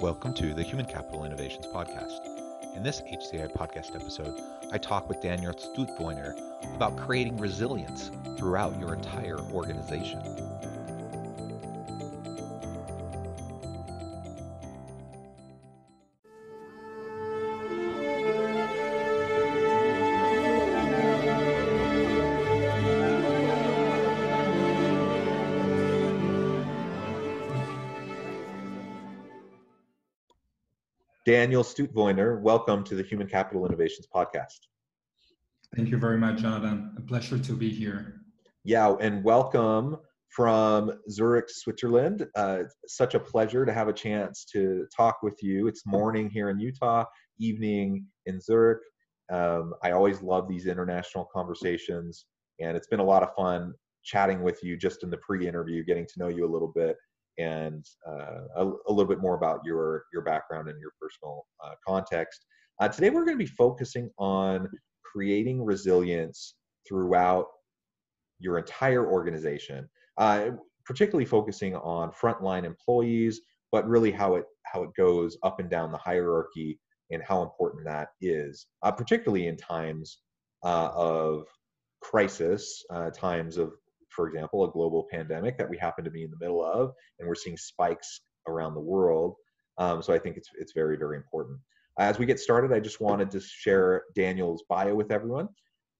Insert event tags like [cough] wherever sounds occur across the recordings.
Welcome to the Human Capital Innovations Podcast. In this HCI podcast episode, I talk with Daniel Sztutwojner about creating resilience throughout your entire organization. Daniel Sztutwojner, welcome to the Human Capital Innovations Podcast. Thank you very much, Jonathan. A pleasure to be here. Yeah, and welcome from Zurich, Switzerland. Uh, such a pleasure to have a chance to talk with you. It's morning here in Utah, evening in Zurich. Um, I always love these international conversations, and it's been a lot of fun chatting with you just in the pre-interview, getting to know you a little bit and uh, a, a, little bit more about your your background and your personal uh, context. Uh, today, we're going to be focusing on creating resilience throughout your entire organization, uh, particularly focusing on frontline employees, but really how it how it goes up and down the hierarchy and how important that is, uh, particularly in times uh, of crisis, times of for example, a global pandemic that we happen to be in the middle of, and we're seeing spikes around the world. Um, so I think it's it's very very important. As we get started, I just wanted to share Daniel's bio with everyone.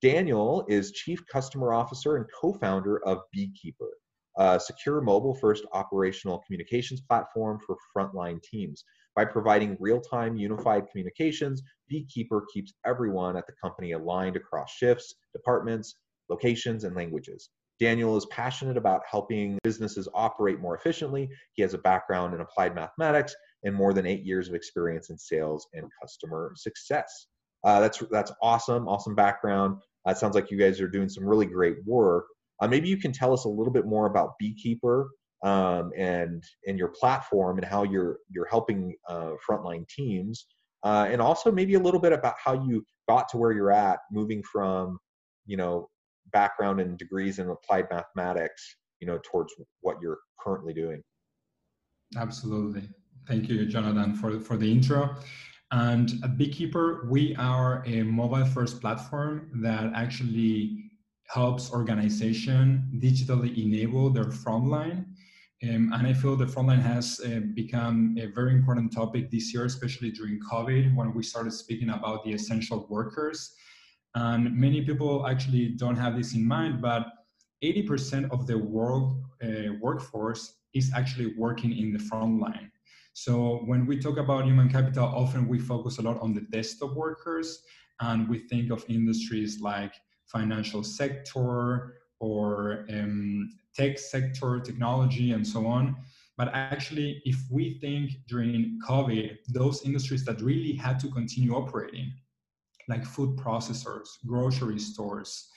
Daniel is Chief Customer Officer and co-founder of Beekeeper, a secure mobile-first operational communications platform for frontline teams. By providing real-time unified communications, Beekeeper keeps everyone at the company aligned across shifts, departments, locations, and languages. Daniel is passionate about helping businesses operate more efficiently. He has a background in applied mathematics and more than eight years of experience in sales and customer success. Uh, that's that's awesome, awesome background. Uh, sounds like you guys are doing some really great work. Uh, maybe you can tell us a little bit more about Beekeeper um, and and your platform and how you're you're helping uh, frontline teams, uh, and also maybe a little bit about how you got to where you're at, moving from you know background and degrees in applied mathematics, you know, towards what you're currently doing. Absolutely. Thank you, Jonathan, for, for the intro. And at Beekeeper, we are a mobile first platform that actually helps organization digitally enable their frontline. Um, and I feel the frontline has uh, become a very important topic this year, especially during COVID, when we started speaking about the essential workers and many people actually don't have this in mind, but 80% of the world uh, workforce is actually working in the front line. So when we talk about human capital, often we focus a lot on the desktop workers, and we think of industries like financial sector or um, tech sector, technology, and so on. But actually, if we think during COVID, those industries that really had to continue operating, like food processors, grocery stores,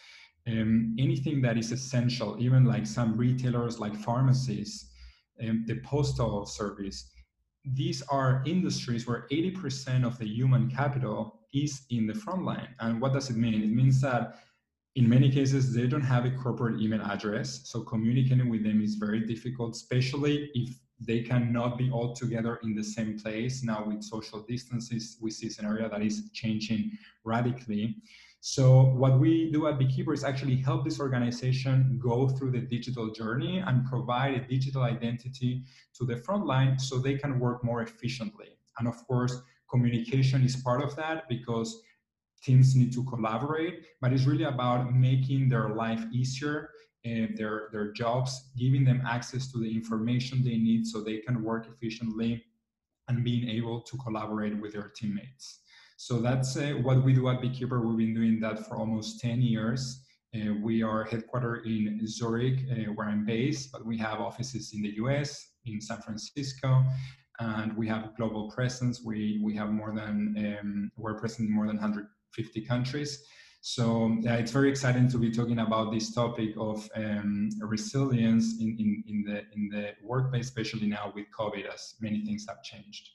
um, anything that is essential, even like some retailers like pharmacies, um, the postal service. These are industries where 80% of the human capital is in the front line. And what does it mean? It means that in many cases, they don't have a corporate email address. So communicating with them is very difficult, especially if they cannot be all together in the same place. Now with social distances, we see an area that is changing radically. So what we do at Beekeeper is actually help this organization go through the digital journey and provide a digital identity to the front line so they can work more efficiently. And of course, communication is part of that because teams need to collaborate, but it's really about making their life easier their, their jobs, giving them access to the information they need so they can work efficiently and being able to collaborate with their teammates. So that's uh, what we do at Beekeeper. We've been doing that for almost 10 years. Uh, we are headquartered in Zurich, uh, where I'm based, but we have offices in the US, in San Francisco, and we have global presence. We we have more than um, we're present in more than 150 countries. So yeah, it's very exciting to be talking about this topic of um, resilience in, in, in, the in the workplace, especially now with COVID, as many things have changed.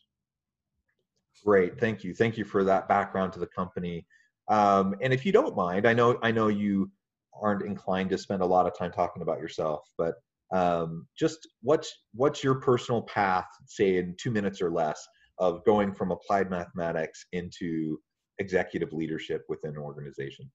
Great, thank you, thank you for that background to the company. Um, and if you don't mind, I know I know you aren't inclined to spend a lot of time talking about yourself, but um, just what's what's your personal path, say in two minutes or less, of going from applied mathematics into executive leadership within an organization?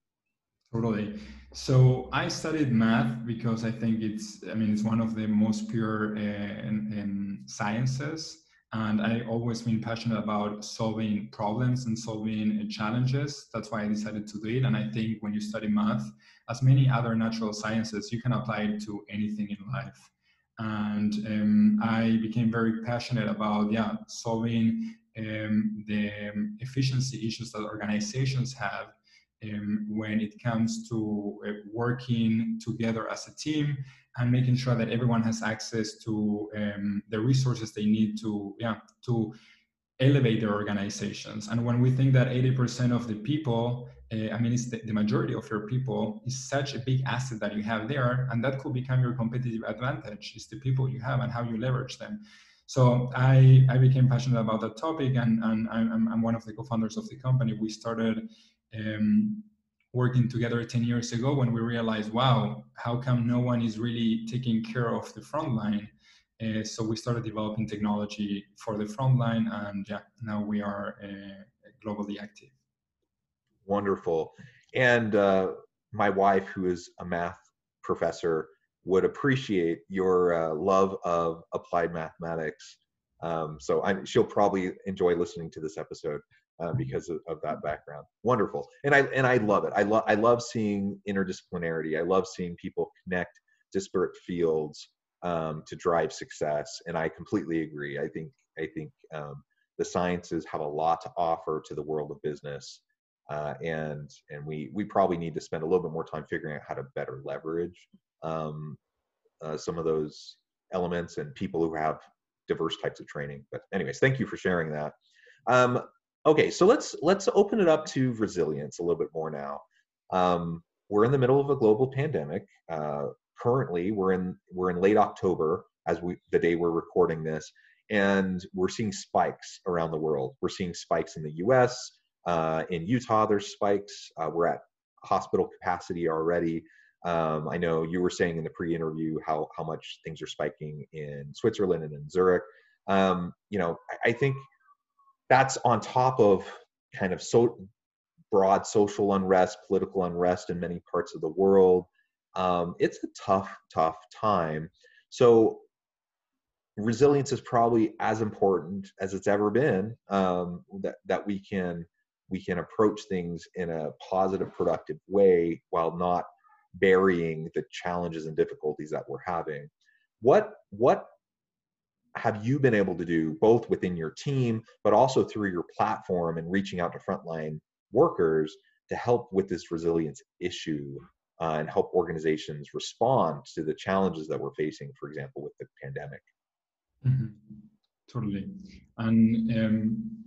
Totally. So I studied math because I think it's, I mean, it's one of the most pure uh, in, in sciences. And I always been passionate about solving problems and solving challenges. That's why I decided to do it. And I think when you study math, as many other natural sciences, you can apply it to anything in life. And um, I became very passionate about, yeah, solving um, the efficiency issues that organizations have um, when it comes to uh, working together as a team and making sure that everyone has access to um, the resources they need to yeah to elevate their organizations. And when we think that 80% of the people uh, i mean it's the, the, majority of your people is such a big asset that you have there and that could become your competitive advantage. Is the people you have and how you leverage them so I, I became passionate about that topic, and, and I'm, I'm one of the co-founders of the company. We started um, working together 10 years ago when we realized, wow, how come no one is really taking care of the front line? Uh, so we started developing technology for the front line, and yeah, now we are uh, globally active. Wonderful. And uh, my wife, who is a math professor, would appreciate your uh, love of applied mathematics. Um, so I, she'll probably enjoy listening to this episode uh, because of, of, that background. Wonderful, and I and I love it. I love I love seeing interdisciplinarity. I love seeing people connect disparate fields um, to drive success. And I completely agree. I think I think um, the sciences have a lot to offer to the world of business. Uh, and and we we probably need to spend a little bit more time figuring out how to better leverage um, uh, some of those elements and people who have diverse types of training. But anyways, thank you for sharing that. Um, okay, so let's let's open it up to resilience a little bit more now. Um, we're in the middle of a global pandemic. Uh, currently, we're in we're in late October as we the day we're recording this, and we're seeing spikes around the world. We're seeing spikes in the U.S. Uh, in Utah, there's spikes. Uh, we're at hospital capacity already. Um, I know you were saying in the pre-interview how how much things are spiking in Switzerland and in Zurich. Um, you know, I, I, think that's on top of kind of so broad social unrest, political unrest in many parts of the world. Um, it's a tough, tough time. So resilience is probably as important as it's ever been. Um, that that we can we can approach things in a positive, productive way while not burying the challenges and difficulties that we're having. What what have you been able to do both within your team but also through your platform and reaching out to frontline workers to help with this resilience issue uh, and help organizations respond to the challenges that we're facing for example with the pandemic mm-hmm. totally and um,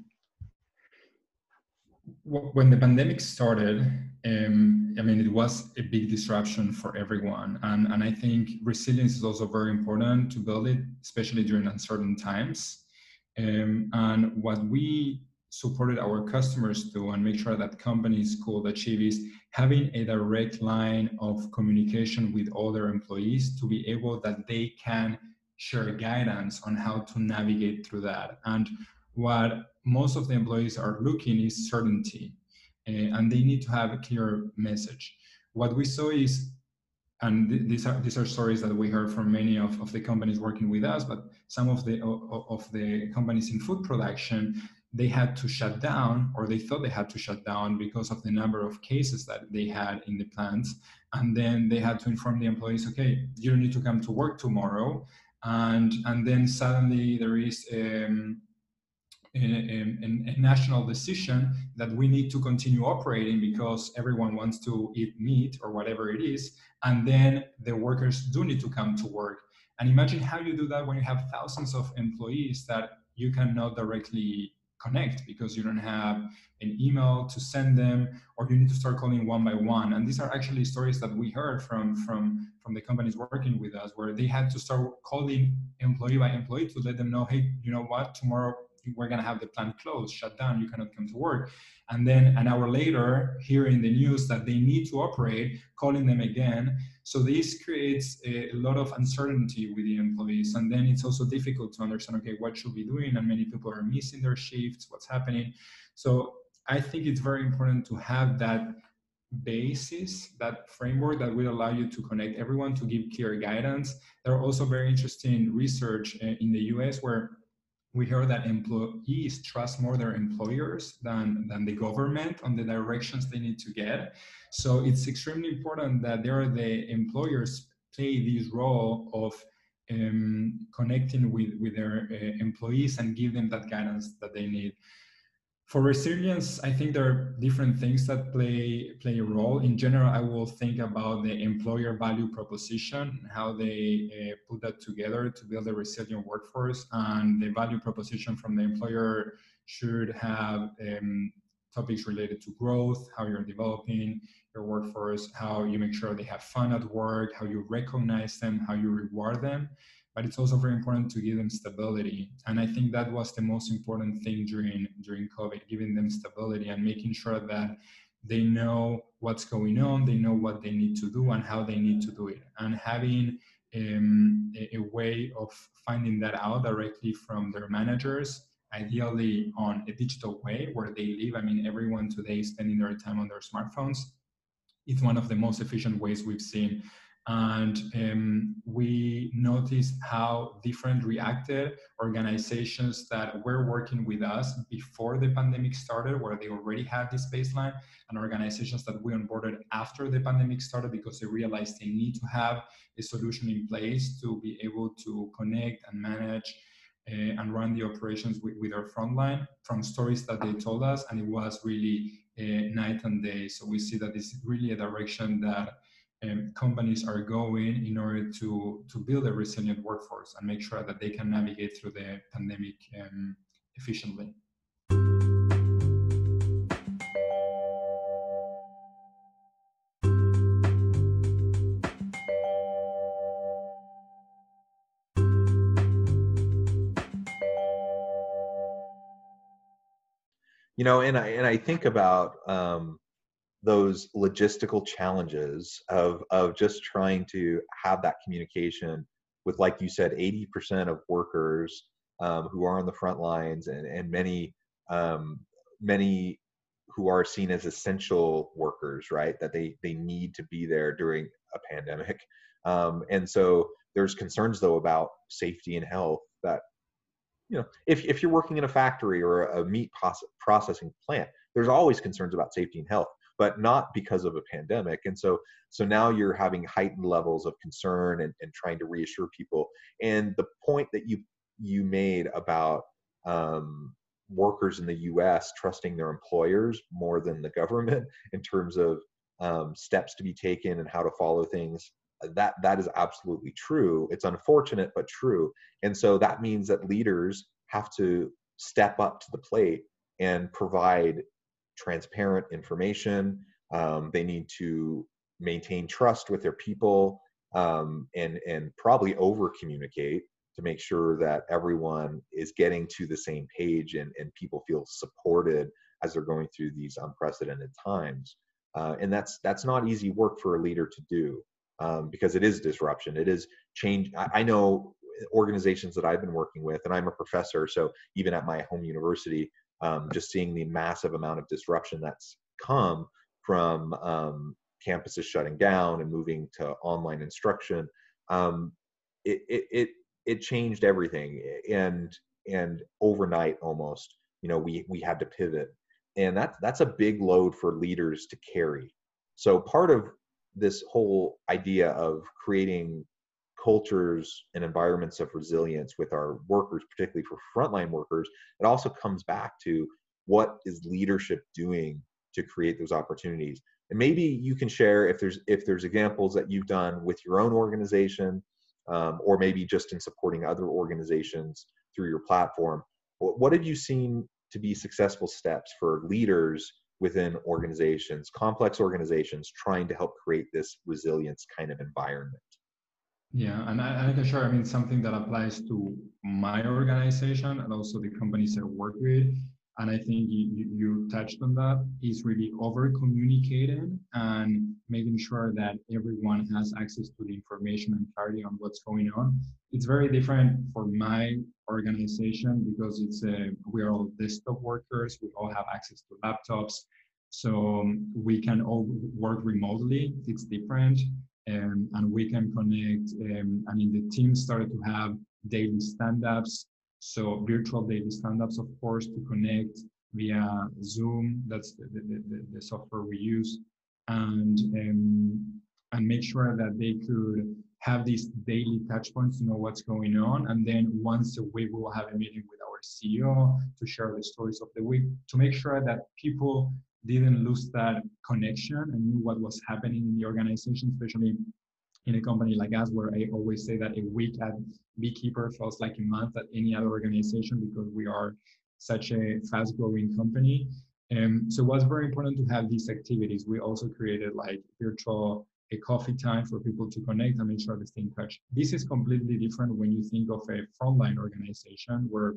when the pandemic started, um, I mean, it was a big disruption for everyone. And, and I think resilience is also very important to build it, especially during uncertain times. Um, and what we supported our customers to and make sure that companies could achieve is having a direct line of communication with all their employees to be able that they can share guidance on how to navigate through that. And what most of the employees are looking is certainty uh, and they need to have a clear message. What we saw is and th- these are these are stories that we heard from many of, of the companies working with us but some of the of, the companies in food production they had to shut down or they thought they had to shut down because of the number of cases that they had in the plants and then they had to inform the employees okay you don't need to come to work tomorrow and and then suddenly there is um, a, a, a, national decision that we need to continue operating because everyone wants to eat meat or whatever it is, and then the workers do need to come to work. And imagine how you do that when you have thousands of employees that you cannot directly connect because you don't have an email to send them or you need to start calling one by one and these are actually stories that we heard from from from the companies working with us where they had to start calling employee by employee to let them know hey you know what tomorrow we're going to have the plant closed, shut down, you cannot come to work. And then an hour later, hearing the news that they need to operate, calling them again. So this creates a, lot of uncertainty with the employees. And then it's also difficult to understand, okay, what should we be doing? And many people are missing their shifts, what's happening. So I think it's very important to have that basis, that framework that will allow you to connect everyone to give clear guidance. There are also very interesting research uh, in the US where we heard that employees trust more their employers than, than the government on the directions they need to get. So it's extremely important that there the employers play this role of um, connecting with, with their uh, employees and give them that guidance that they need for resilience, I think there are different things that play play a role. In general, I will think about the employer value proposition, how they uh, put that together to build a resilient workforce, and the value proposition from the employer should have um, topics related to growth, how you're developing your workforce, how you make sure they have fun at work, how you recognize them, how you reward them but it's also very important to give them stability. And I think that was the most important thing during during COVID, giving them stability and making sure that they know what's going on, they know what they need to do and how they need to do it, and having um, a, a way of finding that out directly from their managers ideally on a digital way where they live. I mean, everyone today is spending their time on their smartphones. It's one of the most efficient ways we've seen and um, we noticed how different reacted organizations that were working with us before the pandemic started where they already had this baseline and organizations that we onboarded after the pandemic started because they realized they need to have a solution in place to be able to connect and manage uh, and run the operations with, with our frontline from stories that they told us and it was really uh, night and day. So we see that this is really a direction that um, companies are going in order to, to build a resilient workforce and make sure that they can navigate through the pandemic um, efficiently. You know, and I and I think about um, those logistical challenges of of just trying to have that communication with like you said 80% of workers um, who are on the front lines and, and many um, many who are seen as essential workers right that they they need to be there during a pandemic. [laughs] Um, and so there's concerns though about safety and health that you know if, if you're working in a factory or a meat processing plant there's always concerns about safety and health but not because of a pandemic. And so, so now you're having heightened levels of concern and, and trying to reassure people. And the point that you you made about um, workers in the U.S. trusting their employers more than the government [laughs] in terms of um, steps to be taken and how to follow things. That that is absolutely true. It's unfortunate, but true. And so that means that leaders have to step up to the plate and provide transparent information. Um, they need to maintain trust with their people um, and and probably over communicate to make sure that everyone is getting to the same page and, and people feel supported as they're going through these unprecedented times. Uh, and that's that's not easy work for a leader to do um, because it is disruption. It is change. I, I know organizations that I've been working with, and I'm a professor, so even at my home university, um, just seeing the massive amount of disruption that's come from um, campuses shutting down and moving to online instruction um, it, it, it it changed everything and and overnight almost you know we we had to pivot. And that's that's a big load for leaders to carry. So part of this whole idea of creating cultures and environments of resilience with our workers, particularly for frontline workers, it also comes back to what is leadership doing to create those opportunities. And maybe you can share if there's if there's examples that you've done with your own organization um, or maybe just in supporting other organizations through your platform. What, what have you seen to be successful steps for leaders within organizations, complex organizations, trying to help create this resilience kind of environment? Yeah, and I, I can share, I mean, something that applies to my organization and also the companies I work with and I think you, you, touched on that, is really over communicating and making sure that everyone has access to the information and clarity on what's going on. It's very different for my organization because it's a, we are all desktop workers, we all have access to laptops, so um, we can all work remotely. It's different. Um, and we can connect. Um, I mean, the team started to have daily stand-ups so virtual daily stand-ups, of course, to connect via Zoom. That's the, the, the, the software we use, and um, and make sure that they could have these daily touch points to know what's going on. And then once a week, we will have a meeting with our CEO to share the stories of the week to make sure that people didn't lose that connection and knew what was happening in the organization, especially in a company like us, where I always say that a week at Beekeeper feels like a month at any other organization because we are such a fast growing company. Um, so it was very important to have these activities. We also created like virtual a coffee time for people to connect and make sure they stay in touch. This is completely different when you think of a frontline organization where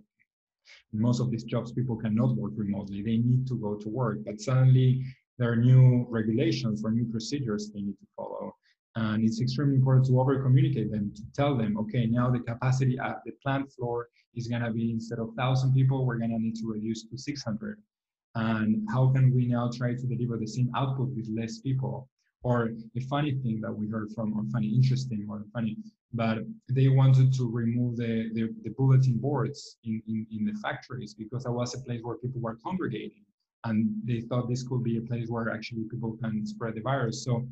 most of these jobs people cannot work remotely. They need to go to work, but suddenly there are new regulations or new procedures they need to follow. And it's extremely important to over communicate them, to tell them, okay, now the capacity at the plant floor is going to be instead of 1,000 people, we're going to need to reduce to 600. And how can we now try to deliver the same output with less people? Or a funny thing that we heard from, or funny, interesting, or funny, but they wanted to remove the, the, the bulletin boards in, in, in the factories because that was a place where people were congregating. And they thought this could be a place where actually people can spread the virus. So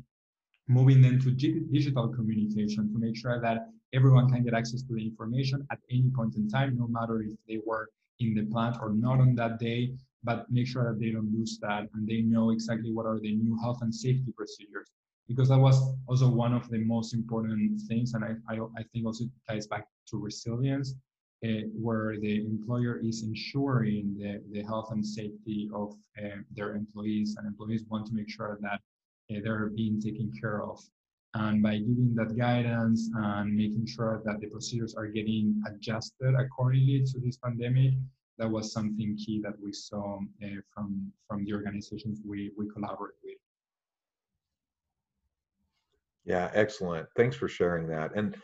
moving them to digital communication to make sure that everyone can get access to the information at any point in time, no matter if they were in the plant or not on that day, but make sure that they don't lose that and they know exactly what are the new health and safety procedures. Because that was also one of the most important things, and I, I, I think also ties back to resilience, uh, where the employer is ensuring the, the health and safety of uh, their employees, and employees want to make sure that uh, they're being taken care of. And by giving that guidance and making sure that the procedures are getting adjusted accordingly to this pandemic, that was something key that we saw uh, from from the organizations we we collaborate with. Yeah, excellent. Thanks for sharing that. And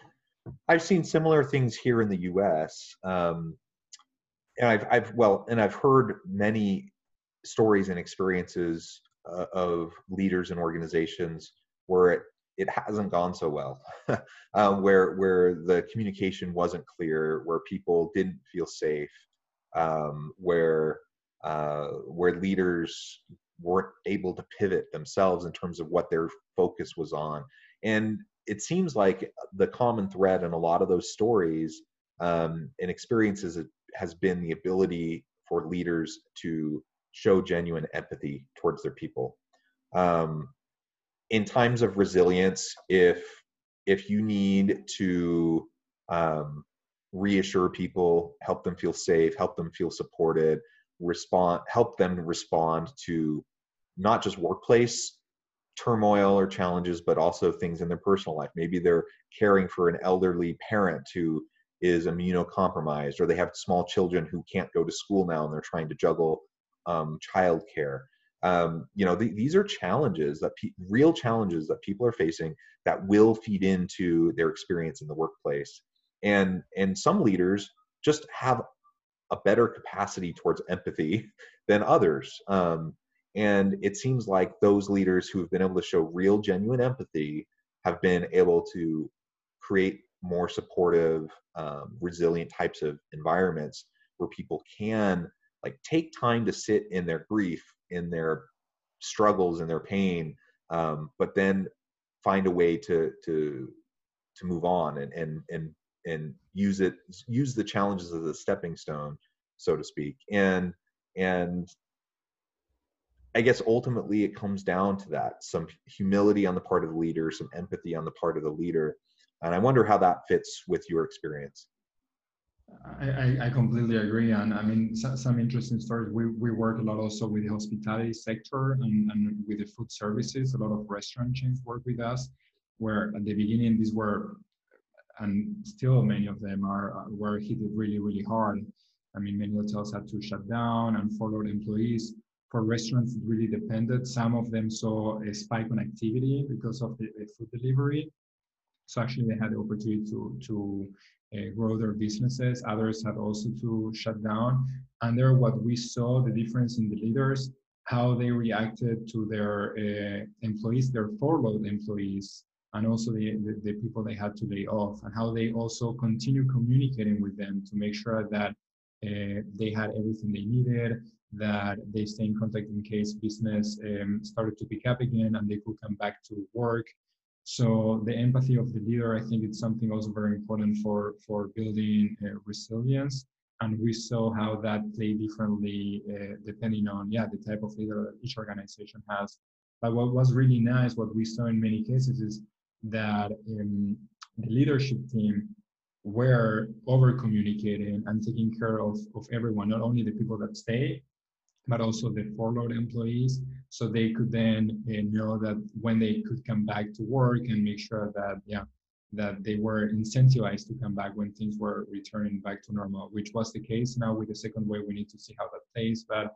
I've seen similar things here in the U.S. Um, and I've, I've well, and I've heard many stories and experiences uh, of leaders and organizations where it, it hasn't gone so well, [laughs] uh, where where the communication wasn't clear, where people didn't feel safe, um, where uh, where leaders weren't able to pivot themselves in terms of what their focus was on, and it seems like the common thread in a lot of those stories um, and experiences has been the ability for leaders to show genuine empathy towards their people. Um, in times of resilience, if if you need to um, reassure people, help them feel safe, help them feel supported, respond, help them respond to not just workplace turmoil or challenges, but also things in their personal life. Maybe they're caring for an elderly parent who is immunocompromised, or they have small children who can't go to school now and they're trying to juggle um, childcare. Um, you know, these are challenges that pe- real challenges that people are facing that will feed into their experience in the workplace. And and some leaders just have a better capacity towards empathy [laughs] than others. Um, and it seems like those leaders who have been able to show real, genuine empathy have been able to create more supportive, um, resilient types of environments where people can like take time to sit in their grief in their struggles and their pain um, but then find a way to to to move on and and and and use it use the challenges as a stepping stone so to speak and and i guess ultimately it comes down to that some humility on the part of the leader some empathy on the part of the leader And I wonder how that fits with your experience. I, I, completely agree. And I mean, some, interesting stories. We, we work a lot also with the hospitality sector and, and with the food services. A lot of restaurant chains work with us, where at the beginning, these were, and still many of them are, were hit really, really hard. I mean, many hotels had to shut down and furlough employees. For restaurants, it really depended. Some of them saw a spike on activity because of the, the food delivery. So actually, they had the opportunity to to uh, grow their businesses. Others had also to shut down. And there, what we saw the difference in the leaders, how they reacted to their uh, employees, their furloughed employees, and also the, the, the, people they had to lay off, and how they also continue communicating with them to make sure that uh, they had everything they needed, that they stay in contact in case business um, started to pick up again and they could come back to work so the empathy of the leader, I think it's something also very important for, for building uh, resilience. And we saw how that played differently uh, depending on, yeah, the type of leader each organization has. But what was really nice, what we saw in many cases is that um, the leadership team were over communicating and taking care of, of everyone, not only the people that stay, but also the furloughed employees so they could then uh, know that when they could come back to work and make sure that yeah that they were incentivized to come back when things were returning back to normal which was the case. Now with the second wave we need to see how that plays but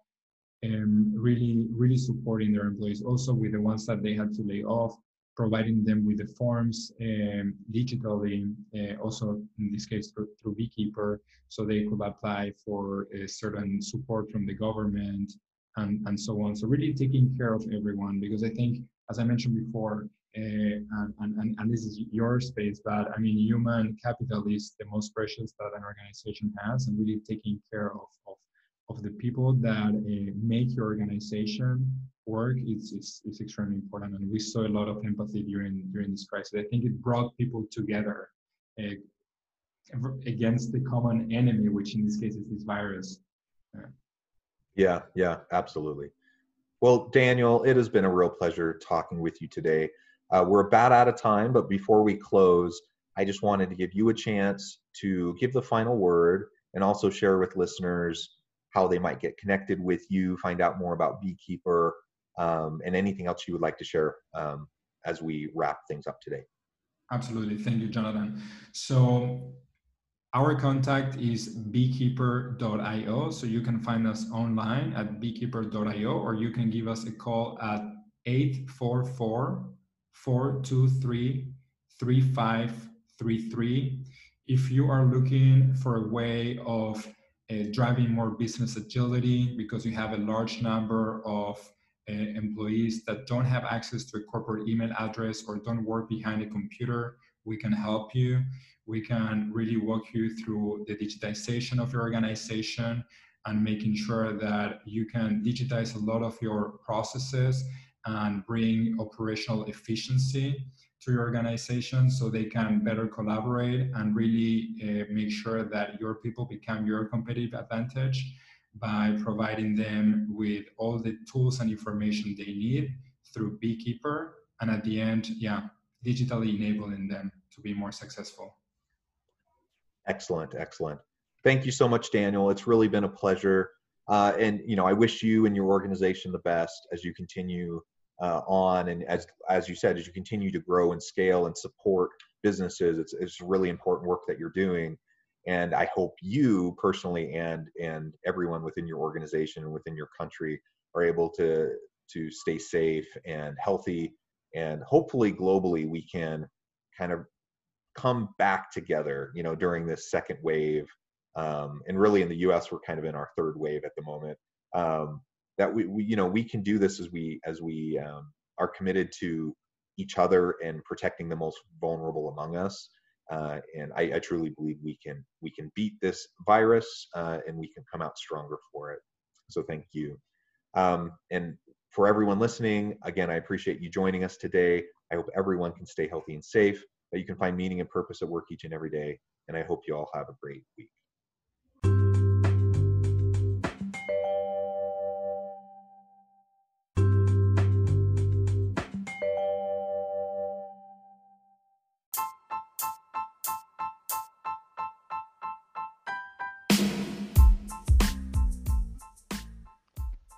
um, really really supporting their employees. Also with the ones that they had to lay off providing them with the forms um, digitally, uh, also in this case through, through, Beekeeper, so they could apply for a certain support from the government and, and so on. So really taking care of everyone, because I think, as I mentioned before, uh, and, and, and this is your space, but I mean, human capital is the most precious that an organization has, and really taking care of, of, of the people that uh, make your organization work is, is, is extremely important. And we saw a lot of empathy during, during this crisis. I think it brought people together uh, against the common enemy, which in this case is this virus. Uh, yeah, yeah, absolutely. Well, Daniel, it has been a real pleasure talking with you today. Uh, we're about out of time, but before we close, I just wanted to give you a chance to give the final word and also share with listeners how they might get connected with you, find out more about Beekeeper, um, and anything else you would like to share um, as we wrap things up today. Absolutely. Thank you, Jonathan. So our contact is beekeeper.io. So you can find us online at beekeeper.io or you can give us a call at 844 423 3533. If you are looking for a way of uh, driving more business agility because you have a large number of employees that don't have access to a corporate email address or don't work behind a computer, we can help you. We can really walk you through the digitization of your organization and making sure that you can digitize a lot of your processes and bring operational efficiency to your organization so they can better collaborate and really uh, make sure that your people become your competitive advantage by providing them with all the tools and information they need through Beekeeper. And at the end, yeah, digitally enabling them to be more successful. Excellent, excellent. Thank you so much, Daniel. It's really been a pleasure. Uh, and you know, I wish you and your organization the best as you continue uh, on, and as as you said, as you continue to grow and scale and support businesses. It's it's really important work that you're doing and i hope you personally and and everyone within your organization and within your country are able to to stay safe and healthy and hopefully globally we can kind of come back together you know during this second wave um, and really in the us we're kind of in our third wave at the moment um, that we, we, you know we can do this as we as we um, are committed to each other and protecting the most vulnerable among us uh, and I, I, truly believe we can we can beat this virus uh, and we can come out stronger for it. So thank you. Um, and for everyone listening, again, I appreciate you joining us today. I hope everyone can stay healthy and safe. That you can find meaning and purpose at work each and every day. And I hope you all have a great week.